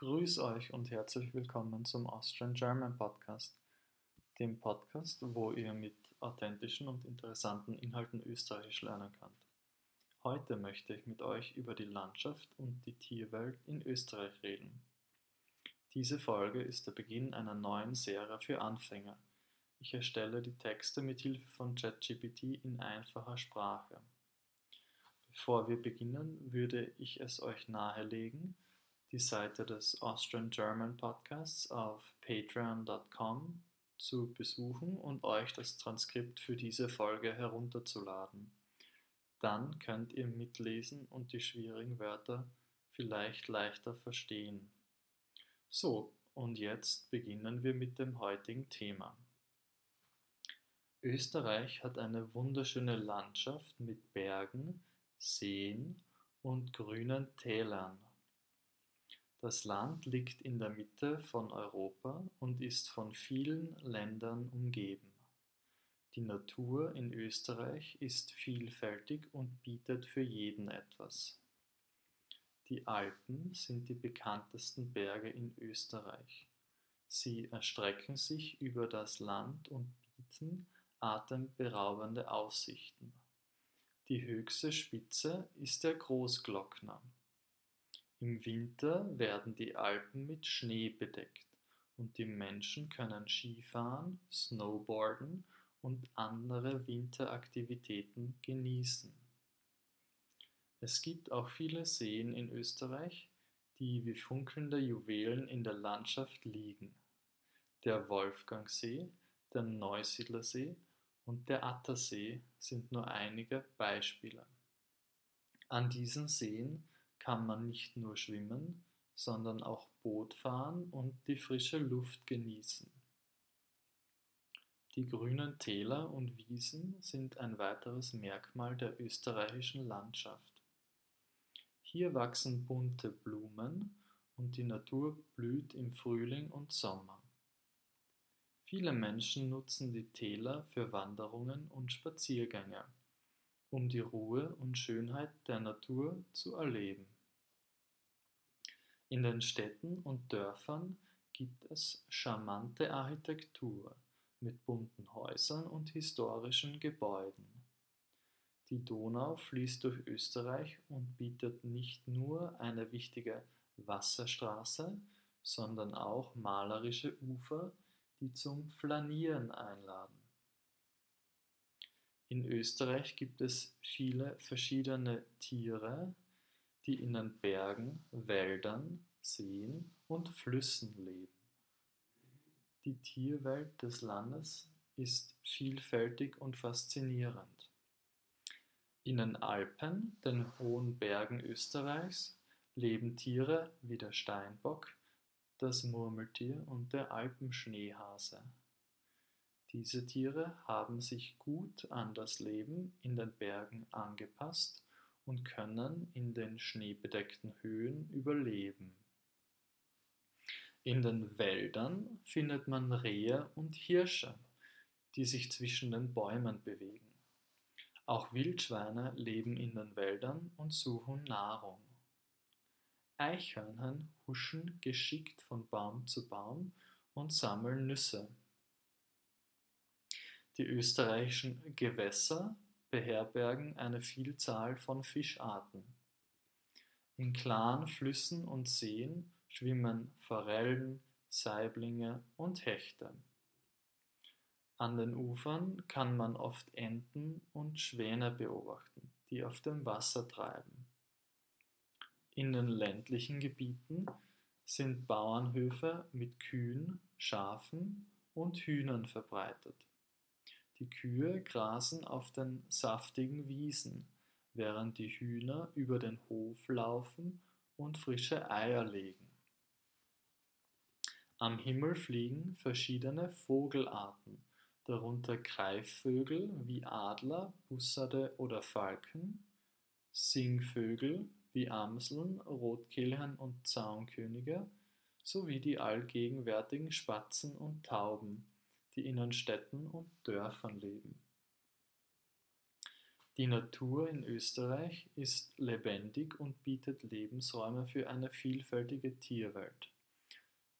Grüß euch und herzlich willkommen zum Austrian German Podcast, dem Podcast, wo ihr mit authentischen und interessanten Inhalten Österreichisch lernen könnt. Heute möchte ich mit euch über die Landschaft und die Tierwelt in Österreich reden. Diese Folge ist der Beginn einer neuen Serie für Anfänger. Ich erstelle die Texte mit Hilfe von ChatGPT in einfacher Sprache. Bevor wir beginnen, würde ich es euch nahelegen, die Seite des Austrian German Podcasts auf patreon.com zu besuchen und euch das Transkript für diese Folge herunterzuladen. Dann könnt ihr mitlesen und die schwierigen Wörter vielleicht leichter verstehen. So, und jetzt beginnen wir mit dem heutigen Thema. Österreich hat eine wunderschöne Landschaft mit Bergen, Seen und grünen Tälern. Das Land liegt in der Mitte von Europa und ist von vielen Ländern umgeben. Die Natur in Österreich ist vielfältig und bietet für jeden etwas. Die Alpen sind die bekanntesten Berge in Österreich. Sie erstrecken sich über das Land und bieten atemberaubende Aussichten. Die höchste Spitze ist der Großglockner. Im Winter werden die Alpen mit Schnee bedeckt und die Menschen können Skifahren, Snowboarden und andere Winteraktivitäten genießen. Es gibt auch viele Seen in Österreich, die wie funkelnde Juwelen in der Landschaft liegen. Der Wolfgangsee, der Neusiedlersee und der Attersee sind nur einige Beispiele. An diesen Seen kann man nicht nur schwimmen, sondern auch Boot fahren und die frische Luft genießen. Die grünen Täler und Wiesen sind ein weiteres Merkmal der österreichischen Landschaft. Hier wachsen bunte Blumen und die Natur blüht im Frühling und Sommer. Viele Menschen nutzen die Täler für Wanderungen und Spaziergänge um die Ruhe und Schönheit der Natur zu erleben. In den Städten und Dörfern gibt es charmante Architektur mit bunten Häusern und historischen Gebäuden. Die Donau fließt durch Österreich und bietet nicht nur eine wichtige Wasserstraße, sondern auch malerische Ufer, die zum Flanieren einladen. In Österreich gibt es viele verschiedene Tiere, die in den Bergen, Wäldern, Seen und Flüssen leben. Die Tierwelt des Landes ist vielfältig und faszinierend. In den Alpen, den hohen Bergen Österreichs, leben Tiere wie der Steinbock, das Murmeltier und der Alpenschneehase. Diese Tiere haben sich gut an das Leben in den Bergen angepasst und können in den schneebedeckten Höhen überleben. In den Wäldern findet man Rehe und Hirsche, die sich zwischen den Bäumen bewegen. Auch Wildschweine leben in den Wäldern und suchen Nahrung. Eichhörnchen huschen geschickt von Baum zu Baum und sammeln Nüsse. Die österreichischen Gewässer beherbergen eine Vielzahl von Fischarten. In klaren Flüssen und Seen schwimmen Forellen, Saiblinge und Hechte. An den Ufern kann man oft Enten und Schwäne beobachten, die auf dem Wasser treiben. In den ländlichen Gebieten sind Bauernhöfe mit Kühen, Schafen und Hühnern verbreitet. Die Kühe grasen auf den saftigen Wiesen, während die Hühner über den Hof laufen und frische Eier legen. Am Himmel fliegen verschiedene Vogelarten, darunter Greifvögel wie Adler, Bussarde oder Falken, Singvögel wie Amseln, Rotkehlchen und Zaunkönige sowie die allgegenwärtigen Spatzen und Tauben, die in den Städten und Dörfern leben. Die Natur in Österreich ist lebendig und bietet Lebensräume für eine vielfältige Tierwelt.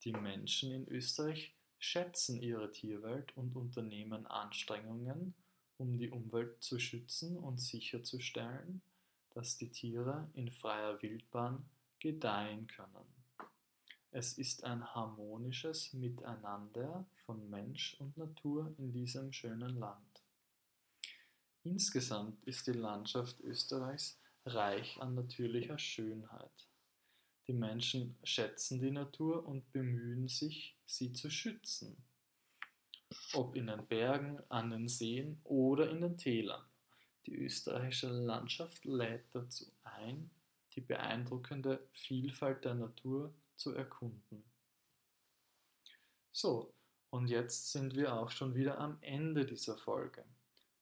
Die Menschen in Österreich schätzen ihre Tierwelt und unternehmen Anstrengungen, um die Umwelt zu schützen und sicherzustellen, dass die Tiere in freier Wildbahn gedeihen können. Es ist ein harmonisches Miteinander von Mensch und Natur in diesem schönen Land. Insgesamt ist die Landschaft Österreichs reich an natürlicher Schönheit. Die Menschen schätzen die Natur und bemühen sich, sie zu schützen. Ob in den Bergen, an den Seen oder in den Tälern. Die österreichische Landschaft lädt dazu ein, die beeindruckende Vielfalt der Natur zu erkunden. So, und jetzt sind wir auch schon wieder am Ende dieser Folge.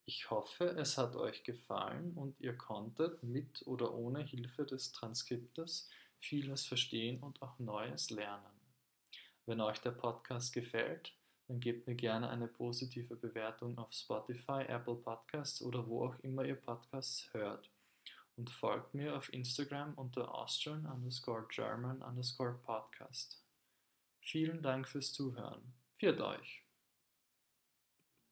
Ich hoffe, es hat euch gefallen und ihr konntet mit oder ohne Hilfe des Transkriptes vieles verstehen und auch Neues lernen. Wenn euch der Podcast gefällt, dann gebt mir gerne eine positive Bewertung auf Spotify, Apple Podcasts oder wo auch immer ihr Podcasts hört. Und folgt mir auf Instagram unter Austrian underscore German underscore Podcast. Vielen Dank fürs Zuhören. Viert euch!